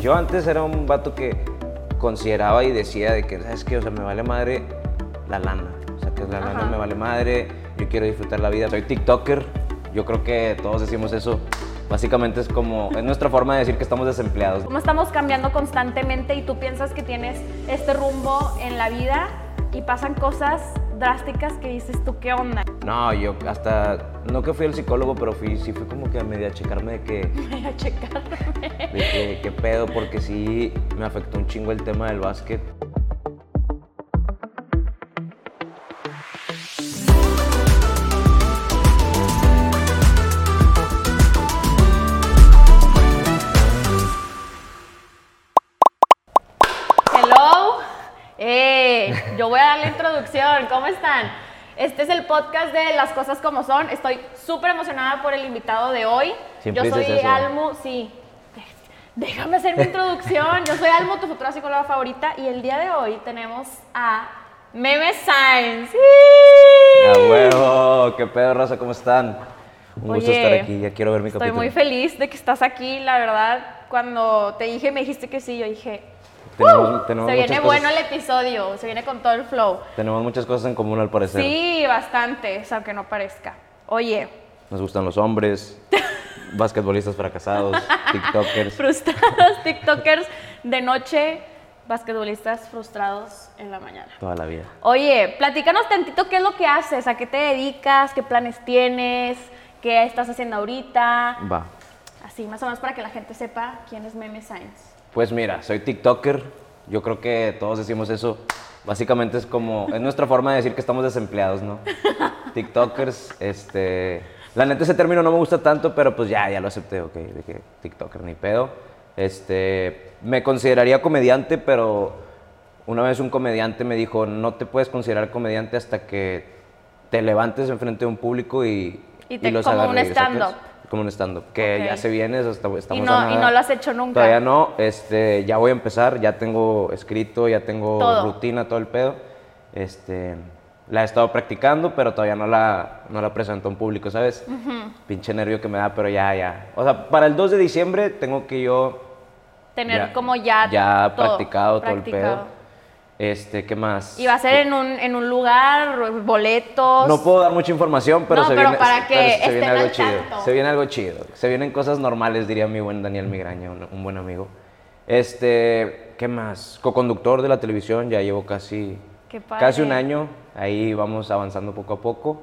Yo antes era un vato que consideraba y decía de que, ¿sabes qué? O sea, me vale madre la lana. O sea, que la lana me vale madre, yo quiero disfrutar la vida. Soy TikToker, yo creo que todos decimos eso. Básicamente es como, es nuestra forma de decir que estamos desempleados. Como estamos cambiando constantemente y tú piensas que tienes este rumbo en la vida y pasan cosas drásticas que dices tú, ¿qué onda? No, yo hasta, no que fui al psicólogo, pero fui, sí fui como que a medio a checarme de que, Voy a checarme. de que, qué pedo, porque sí me afectó un chingo el tema del básquet. Yo voy a dar la introducción. ¿Cómo están? Este es el podcast de Las Cosas Como Son. Estoy súper emocionada por el invitado de hoy. Siempre yo soy dices eso. Almu, sí. Déjame hacer mi introducción. Yo soy Almu, tu futura psicóloga favorita. Y el día de hoy tenemos a Meme Science. A huevo, qué pedo, raza, ¿cómo están? Un gusto estar aquí, ya quiero ver mi Estoy capítulo. muy feliz de que estás aquí, la verdad. Cuando te dije, me dijiste que sí, yo dije, Tenemos, tenemos se viene bueno cosas, el episodio, se viene con todo el flow. Tenemos muchas cosas en común al parecer. Sí, bastantes, aunque no parezca. Oye, Nos gustan los hombres, basquetbolistas fracasados, tiktokers. frustrados TikTokers de noche, basquetbolistas frustrados en la mañana. Toda la vida. Oye, platícanos tantito qué es lo que haces, a qué te dedicas, qué planes tienes, qué estás haciendo ahorita. Va. Así, más o menos para que la gente sepa quién es Meme Science. Pues mira, soy TikToker. Yo creo que todos decimos eso. Básicamente es como, es nuestra forma de decir que estamos desempleados, ¿no? TikTokers, este... La neta ese término no me gusta tanto, pero pues ya, ya lo acepté, ok, de que TikToker ni pedo. Este, me consideraría comediante, pero una vez un comediante me dijo, no te puedes considerar comediante hasta que te levantes enfrente de un público y, Y te- los como hagas un stand-up. Como un stand-up, que ya se viene, eso está- estamos Y a no, y no lo has hecho nunca. Todavía no, este, ya voy a empezar, ya tengo escrito, ya tengo Todo. rutina, todo el pedo. Este, la he estado practicando, pero todavía no la, no la presento en público, ¿sabes? Pinche nervio que me da, pero ya, ya. O sea, para el 2 de diciembre tengo que yo Tener ya- como ya ya todo, practicado todo el pedo. Este, ¿qué más? Y va a ser en un, en un lugar, boletos. No puedo dar mucha información, pero No, se pero viene, para que pero se estén viene al algo chido. tanto. Se viene algo chido. Se vienen cosas normales, diría mi buen Daniel Migraña, un, un buen amigo. Este, ¿qué más? Co-conductor de la televisión, ya llevo casi, casi un año. Ahí vamos avanzando poco a poco.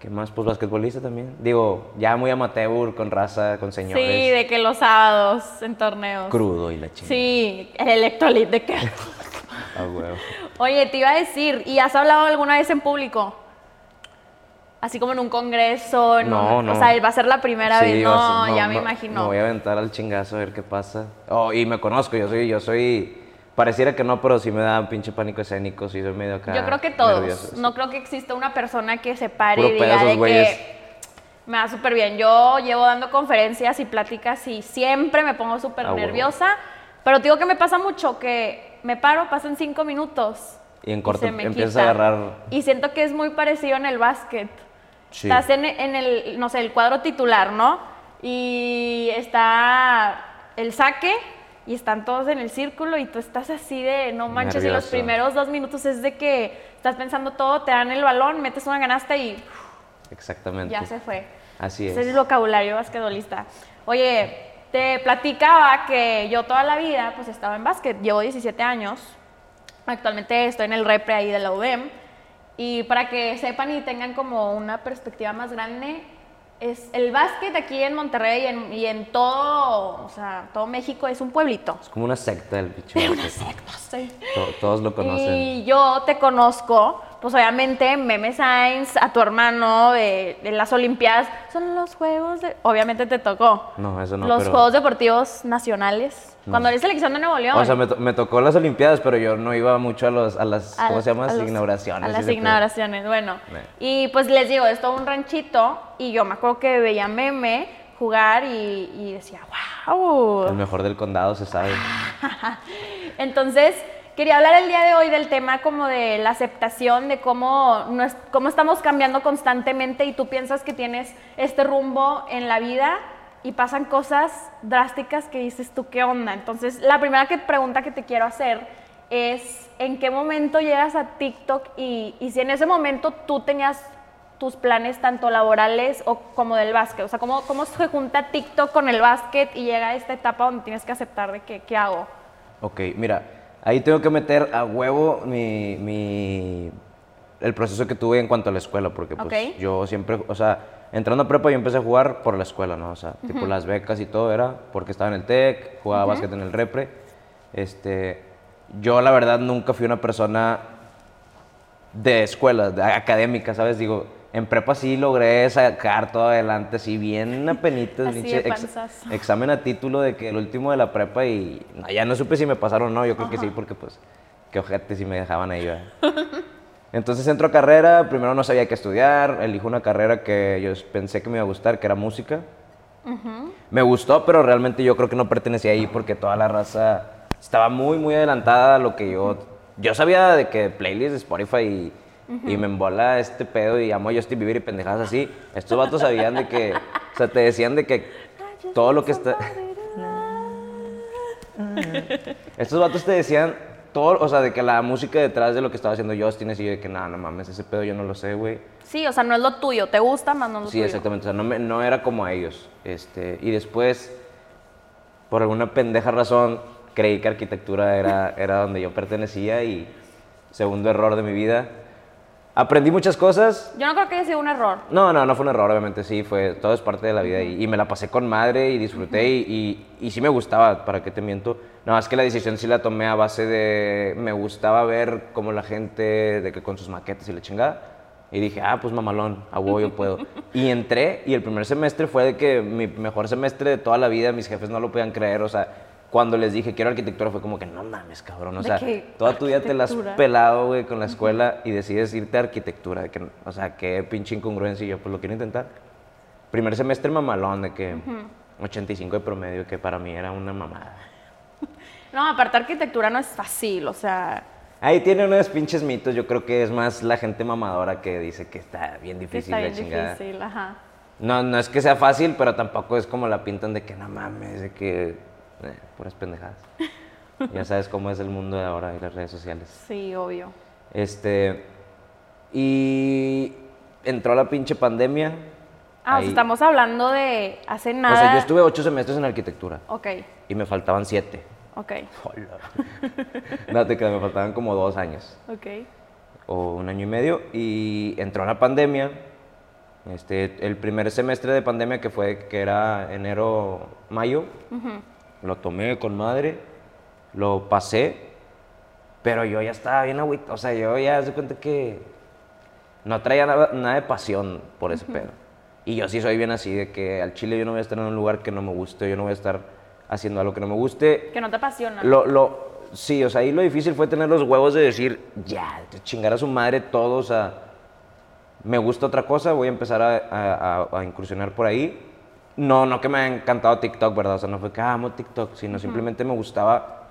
¿Qué más? Pues basquetbolista también. Digo, ya muy amateur, con raza, con señores. Sí, de que los sábados en torneos. Crudo y la chingada. Sí, el electrolit de que. Ah, huevo. Oye, te iba a decir, ¿y has hablado alguna vez en público? Así como en un congreso, en No, un- no. O sea, va a ser la primera Sí, vez. No, ya me imagino. Me voy a aventar al chingazo a ver qué pasa. Oh, y me conozco, yo soy, yo soy, pareciera que no, pero sí me da pinche pánico escénico, sí soy medio acá. Yo creo que todos. nervioso, sí. No creo que exista una persona que se pare Puro y diga de güeyes. que me va súper bien. Yo llevo dando conferencias y pláticas y siempre me pongo súper Ah, nerviosa. Pero te digo que me pasa mucho que me paro, pasan cinco minutos. Y en corto se me empiezas quita. a agarrar. Y siento que es muy parecido en el básquet. Sí. Estás en, en el, no sé, el cuadro titular, ¿no? Y está el saque y están todos en el círculo y tú estás así de, no manches, y los Nervioso. primeros dos minutos es de que estás pensando todo, te dan el balón, metes una ganasta y Exactamente. ya se fue. Así Ese es es. el vocabulario basquetbolista. Oye, te platicaba que yo toda la vida pues estaba en básquet, llevo 17 años, actualmente estoy en el repre ahí de la UDEM y para que sepan y tengan como una perspectiva más grande, es el básquet aquí en Monterrey y en, y en todo, o sea, todo México es un pueblito. Es como una secta el bicho. Una este. secta, sí. To- Todos lo conocen. Y yo te conozco, pues obviamente Meme Science, a tu hermano de, de las Olimpiadas, son los juegos de... Obviamente te tocó. No, eso no, Los pero- Juegos Deportivos Nacionales. No. Cuando eres selección de Nuevo León. O sea, me, to- me tocó las Olimpiadas, pero yo no iba mucho a, los, a las, a- ¿cómo se llama? a los- Inauguraciones. A las inauguraciones, bueno. Bueno. Y pues les digo, es todo un ranchito y yo me acuerdo que veía Meme jugar y, y decía, wow. El mejor del condado, se sabe. Entonces, quería hablar el día de hoy del tema como de la aceptación, de cómo, cómo estamos cambiando constantemente y tú piensas que tienes este rumbo en la vida y pasan cosas drásticas que dices tú, ¿qué onda? Entonces, la primera que, pregunta que te quiero hacer es, ¿en qué momento llegas a TikTok y, y si en ese momento tú tenías tus planes tanto laborales o como del básquet? O sea, ¿cómo, cómo se junta TikTok con el básquet y llega a esta etapa donde tienes que aceptar de que, ¿qué hago? Ok, mira, ahí tengo que meter a huevo mi, mi- el proceso que tuve en cuanto a la escuela, porque pues yo siempre, o sea, entrando a prepa yo empecé a jugar por la escuela, ¿no? O sea, tipo las becas y todo era porque estaba en el TEC, jugaba básquet en el repre. Este, yo la verdad nunca fui una persona de escuela, de académica, ¿sabes? Digo, en prepa sí logré sacar todo adelante, así bien apenitas, Así de ex- examen a título de que el último de la prepa y no, ya no supe si me pasaron o no, yo creo que sí, porque pues, qué ojete si me dejaban ahí, ¿verdad? Entonces entro a carrera, primero no sabía qué estudiar, elijo una carrera que yo pensé que me iba a gustar, que era música. Me gustó, pero realmente yo creo que no pertenecía ahí porque toda la raza estaba muy, muy adelantada a lo que yo... Yo sabía de que playlist de Spotify y, y me embola este pedo y amo a Justin Bieber y pendejadas así. Estos vatos sabían de que... O sea, te decían de que todo lo que está... Estos vatos te decían todo, o sea, de que la música detrás de lo que estaba haciendo Justin, así yo de que, no, no mames, ese pedo yo no lo sé, güey. Sí, o sea, no es lo tuyo, te gusta, más no es lo Sí, tuyo. exactamente. O sea, no, me- no era como a ellos. Este, y después, por alguna pendeja razón, creí que arquitectura era, era donde yo pertenecía y segundo error de mi vida. Aprendí muchas cosas. Yo no creo que haya sido un error. No, no, no fue un error, obviamente, sí, fue, todo es parte de la vida y, y me la pasé con madre y disfruté y, y, y sí me gustaba, ¿para qué te miento? Nada más que la decisión sí la tomé a base de, me gustaba ver cómo la gente, de que con sus maquetas y la chingada, y dije, ah, pues mamalón, a huevo yo puedo. Y entré y el primer semestre fue de que mi mejor semestre de toda la vida, mis jefes no lo podían creer, o sea, cuando les dije quiero arquitectura fue como que no mames, cabrón, o ¿De sea, toda tu vida te la has pelado, güey, con la escuela y decides irte a arquitectura. de que, o sea, qué pinche incongruencia. Y yo, pues lo quiero intentar. Primer semestre mamalón, de que 85 de promedio, que para mí era una mamada. No, aparte arquitectura no es fácil, o sea, Ahí tiene unos pinches mitos. Yo creo que es más la gente mamadora que dice que está bien que difícil está la bien chingada. difícil, ajá. No, no es que sea fácil, pero tampoco es como la pintan de que no mames, de que. Eh, puras pendejadas. ya sabes cómo es el mundo de ahora y las redes sociales. Sí, obvio. Este. Y entró la pinche pandemia. Ah, o sea, Ahí- estamos hablando de hace nada. O sea, yo estuve ocho semestres en arquitectura Ok, y me faltaban siete. ok, no te me faltaban como dos años ok. o un año y medio. Y entró la pandemia. Este, el primer semestre de pandemia que fue, que era enero, mayo, lo tomé con madre, lo pasé, pero yo ya estaba bien agüita, o sea, yo ya se cuenta que no traía nada, nada de pasión por ese pedo. Y yo sí soy bien así, de que al chile yo no voy a estar en un lugar que no me guste, yo no voy a estar haciendo algo que no me guste. Que no te apasiona. Lo, lo, sí, o sea, ahí lo difícil fue tener los huevos de decir, ya, chingar a su madre todo, o sea, me gusta otra cosa, voy a empezar a, a- a- a incursionar por ahí. No, no que me ha encantado TikTok, ¿verdad? O sea, no fue que ah, amo TikTok, sino simplemente me gustaba.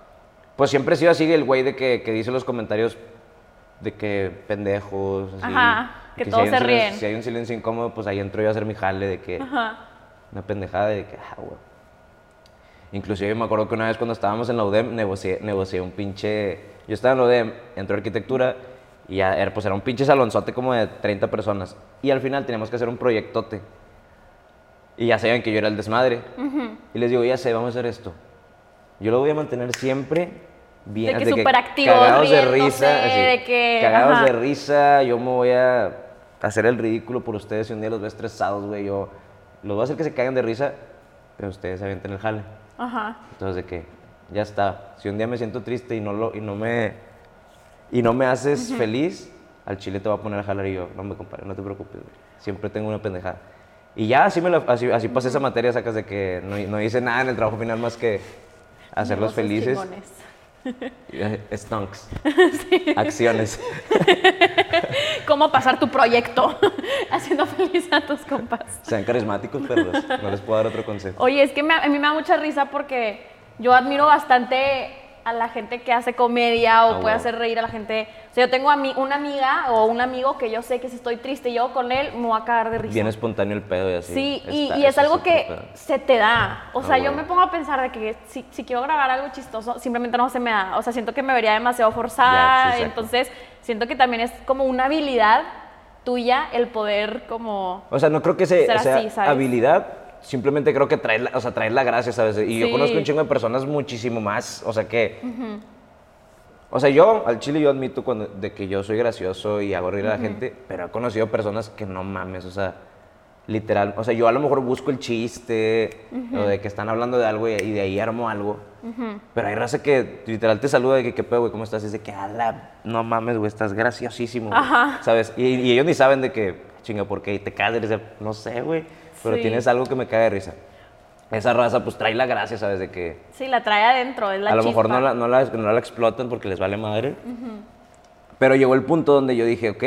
Pues siempre he sido así el güey de que, que dice los comentarios de que pendejos, así. Ajá, que si todos un se ríen. Si hay un silencio incómodo, pues ahí entro yo a hacer mi jale de que Ajá. una pendejada de que, ah, güey. Inclusive me acuerdo que una vez cuando estábamos en la UDEM, negocié, negocié un pinche... Yo estaba en la UDEM, entró arquitectura y ya era, pues era un pinche salonzote como de 30 personas. Y al final teníamos que hacer un proyectote. Y ya sabían que yo era el desmadre. Y les digo, ya sé, vamos a hacer esto. Yo lo voy a mantener siempre bien. De que superactivos, cagados de risa. así, de que- Cagados ajá. de risa. Yo me voy a hacer el ridículo por ustedes si un día los veo estresados, güey. Yo los voy a hacer que se caigan de risa, pero ustedes avienten el jale. Ajá. Entonces, de que ya está. Si un día me siento triste y no, lo, y no, me, y no me haces feliz, al chile te voy a poner a jalar y yo, no me compadre, no te preocupes, güey. Siempre tengo una pendejada. Y ya así, me así, así pasé esa materia, sacas de que no, no hice nada en el trabajo final más que hacerlos Negocios felices. Eh, Stonks. Acciones. ¿Cómo pasar tu proyecto? Haciendo feliz a tus compas. Sean carismáticos, perros. No les puedo dar otro consejo. Oye, es que me- a mí me da mucha risa porque yo admiro bastante a la gente que hace comedia o Ah, puede wow. hacer reír a la gente. O sea, yo tengo a mí una amiga o un amigo que yo sé que si estoy triste y yo con él, me voy a cagar de risa. Bien espontáneo el pedo y así. Sí, y, Está- y es algo que pedo. se te da. O Ah, sea, yo me pongo a pensar de que si, si quiero grabar algo chistoso, simplemente no se me da. O sea, siento que me vería demasiado forzada. Sí, entonces, siento que también es como una habilidad tuya el poder como... O sea, no creo que se- sea así, habilidad, simplemente creo que traer la, o sea, traer la gracia, ¿sabes? Y yo Sí. conozco un chingo de personas muchísimo más, o sea que... O sea, yo, al chile, yo admito cuando, de que yo soy gracioso y hago reír a la gente, pero he conocido personas que no mames, o sea, literal, o sea, yo a lo mejor busco el chiste, o de que están hablando de algo y, y de ahí armo algo, pero hay raza que literal te saluda de que, ¿qué pedo, güey? ¿Cómo estás? Y es de que, ala, no mames, güey, estás graciosísimo, güey", Ajá. ¿sabes? Y, y ellos ni saben de que, chinga, ¿por qué? Y te caes no sé, güey, pero Sí. tienes algo que me cae de risa. Esa raza, pues, trae la gracia, ¿sabes? De que Sí, la trae adentro, es la a lo mejor no la, no, la, no la explotan porque les vale madre. Pero llegó el punto donde yo dije, ok,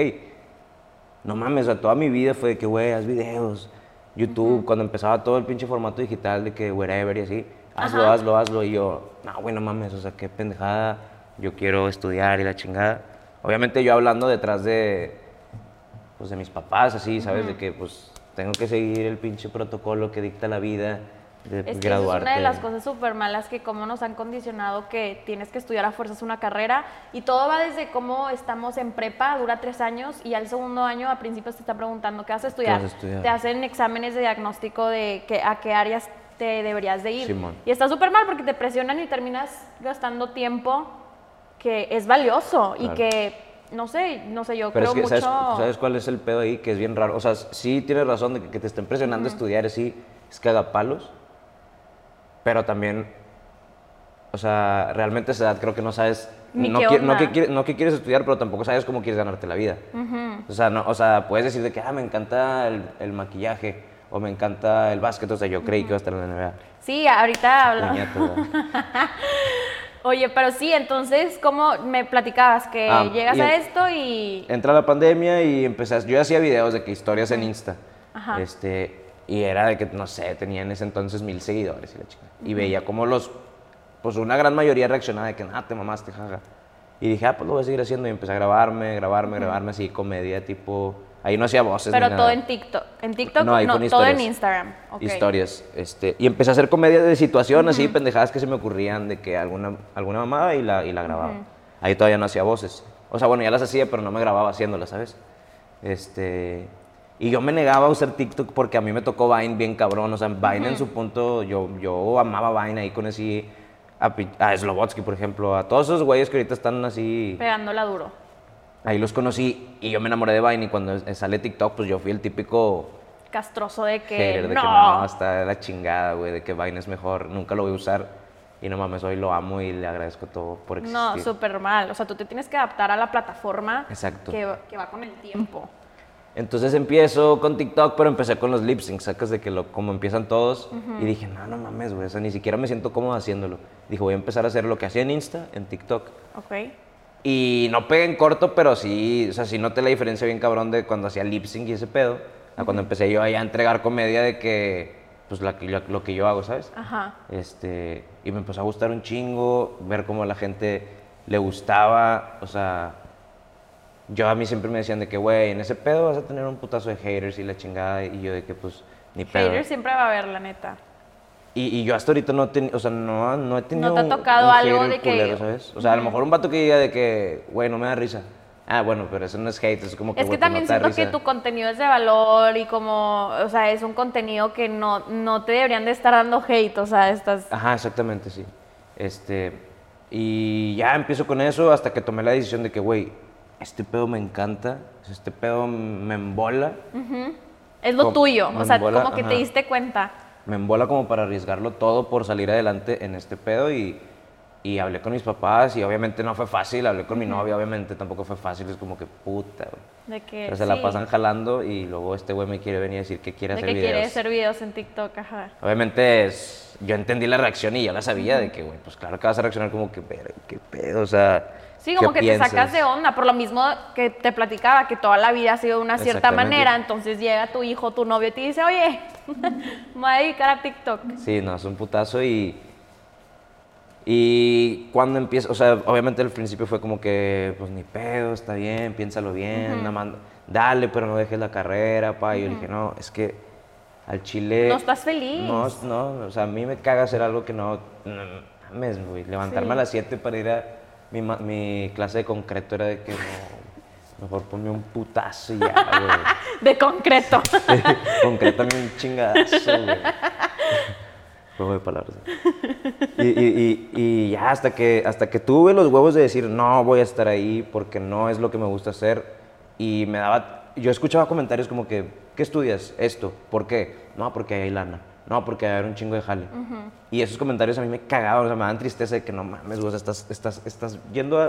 no mames, o sea, toda mi vida fue de que, güey, haz videos. YouTube, cuando empezaba todo el pinche formato digital de que wherever y así, hazlo, Ajá. hazlo, hazlo. Y yo, no, güey, no mames, o sea, qué pendejada. Yo quiero estudiar y la chingada. Obviamente yo hablando detrás de, pues, de mis papás, así, ¿sabes? De que, pues, tengo que seguir el pinche protocolo que dicta la vida de Es que esa es graduarte. una de las cosas súper malas que como nos han condicionado que tienes que estudiar a fuerzas una carrera y todo va desde cómo estamos en prepa, dura tres años y al segundo año a principios te está preguntando qué vas a estudiar. vas a estudiar? Te hacen exámenes de diagnóstico de que, a qué áreas te deberías de ir. Simón. Y está súper mal porque te presionan y terminas gastando tiempo que es valioso y Claro. que, no sé, no sé, yo Pero creo es que, mucho... ¿sabes, ¿sabes cuál es el pedo ahí? Que es bien raro. O sea, sí tienes razón de que, que te estén presionando a estudiar, sí, es que haga palos. Pero también, o sea, realmente a esa edad creo que no sabes. Ni no, qué qui- no, onda. que no que quieres estudiar, pero tampoco sabes cómo quieres ganarte la vida. o, sea, no, o sea, puedes decir de que, ah, me encanta el, el maquillaje o me encanta el básquet. O sea, yo creí que iba a estar en la NBA. Sí, ahorita habla- Puñeta, ¿verdad? Oye, pero sí, entonces, ¿cómo me platicabas? Que Ah, llegas a esto y... Entra la pandemia y empecé, a- yo hacía videos de que historias en Insta. Ajá. Este, y era de que, no sé, tenía en ese entonces mil seguidores y la chica. Y veía como los, pues una gran mayoría reaccionaba de que, ah, te mamaste, jaja. Y dije, ah, pues lo voy a seguir haciendo. Y empecé a grabarme, grabarme, grabarme así, comedia, tipo. Ahí no hacía voces. Pero ni todo nada. en TikTok. En TikTok, No, ahí todo en Instagram. Historias. Este, y empecé a hacer comedia de situación, así, pendejadas que se me ocurrían de que alguna, alguna mamada y la, y la grababa. Ahí todavía no hacía voces. O sea, bueno, ya las hacía, pero no me grababa haciéndolas, ¿sabes? Este. Y yo me negaba a usar TikTok porque a mí me tocó Vine bien cabrón. O sea, Vine en su punto, yo, yo amaba Vine ahí con así. A, a Slobotsky, por ejemplo, a todos esos güeyes que ahorita están así. Pegándola duro. Ahí los conocí y yo me enamoré de Vine. Y cuando sale TikTok, pues yo fui el típico Castroso de que... hater de no. que no, de la chingada, güey, de que Vine es mejor, nunca lo voy a usar. Y no mames, hoy lo amo y le agradezco todo por existir. No, súper mal. O sea, tú te tienes que adaptar a la plataforma Exacto. que, que va con el tiempo. Entonces empiezo con TikTok, pero empecé con los lip syncs, sacas de que lo, como empiezan todos. Y dije, no, no mames, güey, o sea, ni siquiera me siento cómodo haciéndolo. Dije, voy a empezar a hacer lo que hacía en Insta, en TikTok. Ok. Y no pegué en corto, pero sí, o sea, sí noté la diferencia bien cabrón de cuando hacía lip sync y ese pedo, a cuando empecé yo ahí a entregar comedia de que, pues la lo, lo que yo hago, ¿sabes? Ajá. Este, y me empezó a gustar un chingo, ver cómo a la gente le gustaba, o sea, yo a mí siempre me decían de que, güey, en ese pedo vas a tener un putazo de haters y la chingada, y yo de que, pues, ni pedo. Haters siempre va a haber, la neta. Y, y yo hasta ahorita no he tenido, o sea, no, no he tenido te ha tocado algo hater de que- culero, ¿sabes? O sea, a lo mejor un vato que diga de que, güey, no me da risa. Ah, bueno, pero eso no es hate, es como que, Es que pues, también no te siento que tu contenido es de valor y como, o sea, es un contenido que no, no te deberían de estar dando hate, o sea, estás... Ajá, exactamente, sí. Este, y ya empiezo con eso hasta que tomé la decisión de que, güey, este pedo me encanta, este pedo me embola, Es lo tuyo, o sea, embola, como que te diste cuenta. Me embola como para arriesgarlo todo por salir adelante en este pedo y, y hablé con mis papás y obviamente no fue fácil, hablé con mi novia, obviamente tampoco fue fácil, es como que puta, güey. De que, Pero se la pasan jalando y luego este güey me quiere venir a decir que quiere de hacer que videos. quiere hacer videos en TikTok, ajá. Obviamente es, yo entendí la reacción y ya la sabía de que, güey, pues claro que vas a reaccionar como que, "Verga, qué pedo, o sea. Sí, como ¿qué que te sacas piensas?". de onda, por lo mismo que te platicaba, que toda la vida ha sido de una cierta manera, entonces llega tu hijo, tu novio y te dice, oye, me voy a dedicar a TikTok. Sí, no, es un putazo y. Y cuando empieza, o sea, obviamente al principio fue como que, pues ni pedo, está bien, piénsalo bien, nada más, dale, pero no dejes la carrera, pa. Y yo dije, no, es que al chile... No estás feliz. No, no, o sea, a mí me caga hacer algo que no... no, mames, güey. Levantarme Sí. a las 7 para ir a... Mi, mi clase de concreto era de que no... Mejor ponme un putazo y ya, güey. De concreto. Concrétame un chingadazo, güey. Juego de palabras. Y, y- y- y ya hasta que, hasta que tuve los huevos de decir, no voy a estar ahí porque no es lo que me gusta hacer. Y me daba, yo escuchaba comentarios como que, ¿qué estudias? Esto. ¿Por qué? No, porque hay lana. No, porque hay un chingo de jale. Y esos comentarios a mí me cagaban, o sea, me dan tristeza de que no mames, güey, o sea, estás, estás, estás yendo a...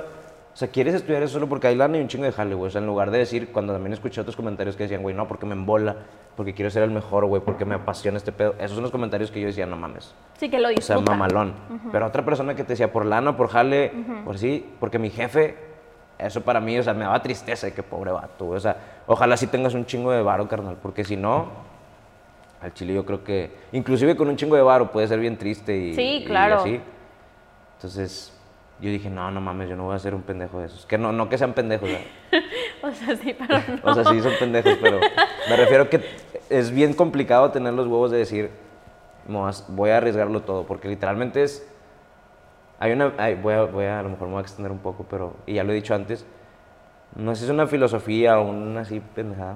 O sea, quieres estudiar eso solo porque hay lana y un chingo de jale, güey. O sea, en lugar de decir, cuando también escuché otros comentarios que decían, güey, no, porque me embola, porque quiero ser el mejor, güey, porque me apasiona este pedo. Esos son los comentarios que yo decía, no mames. Sí, que lo O sea, disfruta. mamalón. Pero otra persona que te decía, por lana, por jale, por sí, porque mi jefe, eso para mí, o sea, me daba tristeza de que pobre vato. O sea, ojalá sí tengas un chingo de varo, carnal, porque si no, al chile yo creo que, inclusive con un chingo de varo puede ser bien triste y, Sí, y claro. así. Entonces, yo dije, no, no mames, yo no voy a ser un pendejo de esos. Que no, no que sean pendejos. O sea, sí, pero no. O sea, sí son pendejos, pero me refiero que es bien complicado tener los huevos de decir, "Me vas- voy a arriesgarlo todo, porque literalmente es... Hay una... ay, voy, a, voy a, a lo mejor me voy a extender un poco, pero... Y ya lo he dicho antes, no sé si es una filosofía o una así pendejada,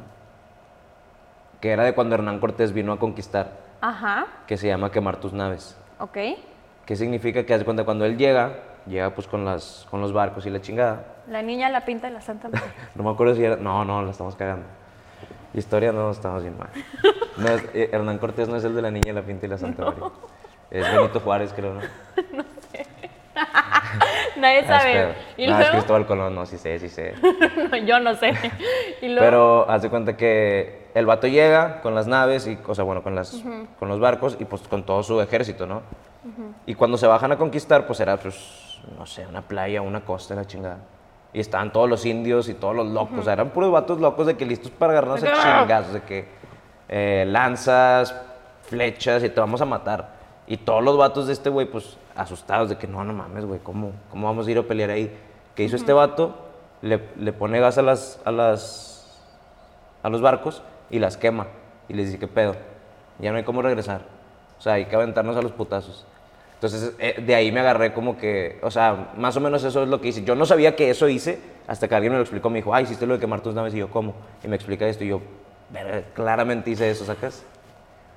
que era de cuando Hernán Cortés vino a conquistar, Ajá, que se llama quemar tus naves. ok. ¿Qué significa? Que de cuenta cuando él llega, llega pues con, las, con los barcos y la chingada, La niña, la pinta y la santa María. No me acuerdo si era. No, no, la estamos cagando. Historia no, estamos bien mal. No, es- eh, Hernán Cortés no es el de la niña, la pinta y la Santa María. Es Benito Juárez, creo, ¿no? Nadie Ah, es sabe. Y no, es luego, Cristóbal Colón, no, sí sé, sí sé. yo no sé. Y luego, Pero haz de cuenta que el vato llega con las naves, y, o sea, bueno, con, las, con los barcos y pues con todo su ejército, ¿no? Y cuando se bajan a conquistar, pues era, pues, no sé, una playa, una costa, la chingada. Y estaban todos los indios y todos los locos, o sea, eran puros vatos locos de que listos para agarrarnos a De que, ¡ah! chingazos, de que eh, lanzas, flechas y te vamos a matar. Y todos los vatos de este güey, pues asustados de que no, no mames, güey, ¿cómo, ¿cómo vamos a ir a pelear ahí? ¿Qué hizo este vato? Le, le pone gas a las, a las a los barcos y las quema. Y les dice, ¿qué pedo? Ya no hay cómo regresar. O sea, hay que aventarnos a los putazos. Entonces, eh, de ahí me agarré como que, o sea, más o menos eso es lo que hice. Yo no sabía que eso hice hasta que alguien me lo explicó. Me dijo, ay, hiciste lo de quemar tus naves. Y yo, ¿cómo? Y me explica esto. Y yo, "Verga, claramente hice eso, ¿sacas?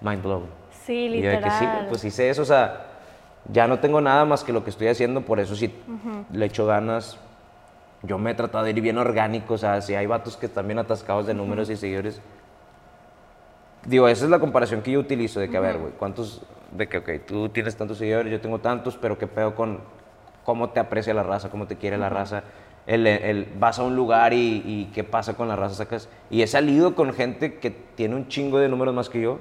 Mind blown. sí, Y yo de que sí, literal. pues hice eso, o sea, ya no tengo nada más que lo que estoy haciendo, por eso sí le echo ganas. Yo me he tratado de ir bien orgánico, o sea, si hay vatos que están bien atascados de números y seguidores. Digo, esa es la comparación que yo utilizo, de que, a ver, güey, ¿cuántos, de que, ok, tú tienes tantos seguidores, yo tengo tantos, pero qué pedo con cómo te aprecia la raza, cómo te quiere la raza? El, el- vas a un lugar y, y qué pasa con la raza, sacas. Y he salido con gente que tiene un chingo de números más que yo,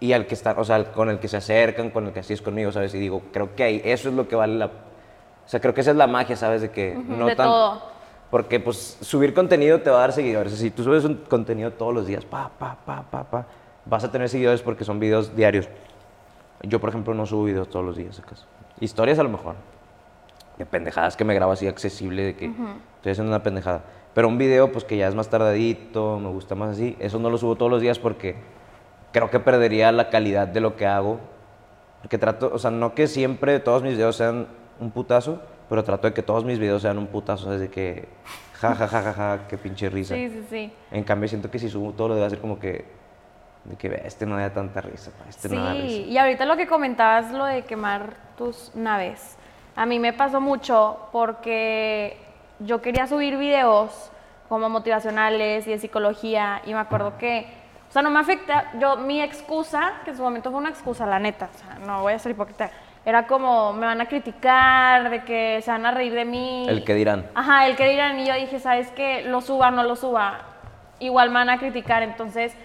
y al que está, o sea, con el que se acercan, con el que así es conmigo, ¿sabes? Y digo, creo que ahí, eso es lo que vale la... O sea, creo que esa es la magia, ¿sabes? De que no de tan- todo. Porque, pues, subir contenido te va a dar seguidores. Si tú subes un contenido todos los días, pa, pa, pa, pa, pa, vas a tener seguidores porque son videos diarios. Yo, por ejemplo, no subo videos todos los días, ¿sacas? Historias a lo mejor. De pendejadas que me grabo así accesible, de que estoy haciendo una pendejada. Pero un video, pues, que ya es más tardadito, me gusta más así, eso no lo subo todos los días porque creo que perdería la calidad de lo que hago. Porque trato, o sea, no que siempre todos mis videos sean un putazo, pero trato de que todos mis videos sean un putazo, desde que ja, ja, ja, ja, ja, qué pinche risa. Sí, sí, sí. En cambio, siento que si subo todo lo debe hacer como que, de que "Ve, este no da tanta risa, este no da Sí, risa. y ahorita lo que comentabas, lo de quemar tus naves, a mí me pasó mucho porque yo quería subir videos como motivacionales y de psicología y me acuerdo que, sea, no me afecta, yo, mi excusa, que en su momento fue una excusa, la neta, o sea, no voy a ser hipócrita, era como, me van a criticar, de que se van a reír de mí. El que dirán. Ajá, el que dirán, y yo dije, ¿sabes qué? Lo suba, no lo suba, igual me van a criticar, entonces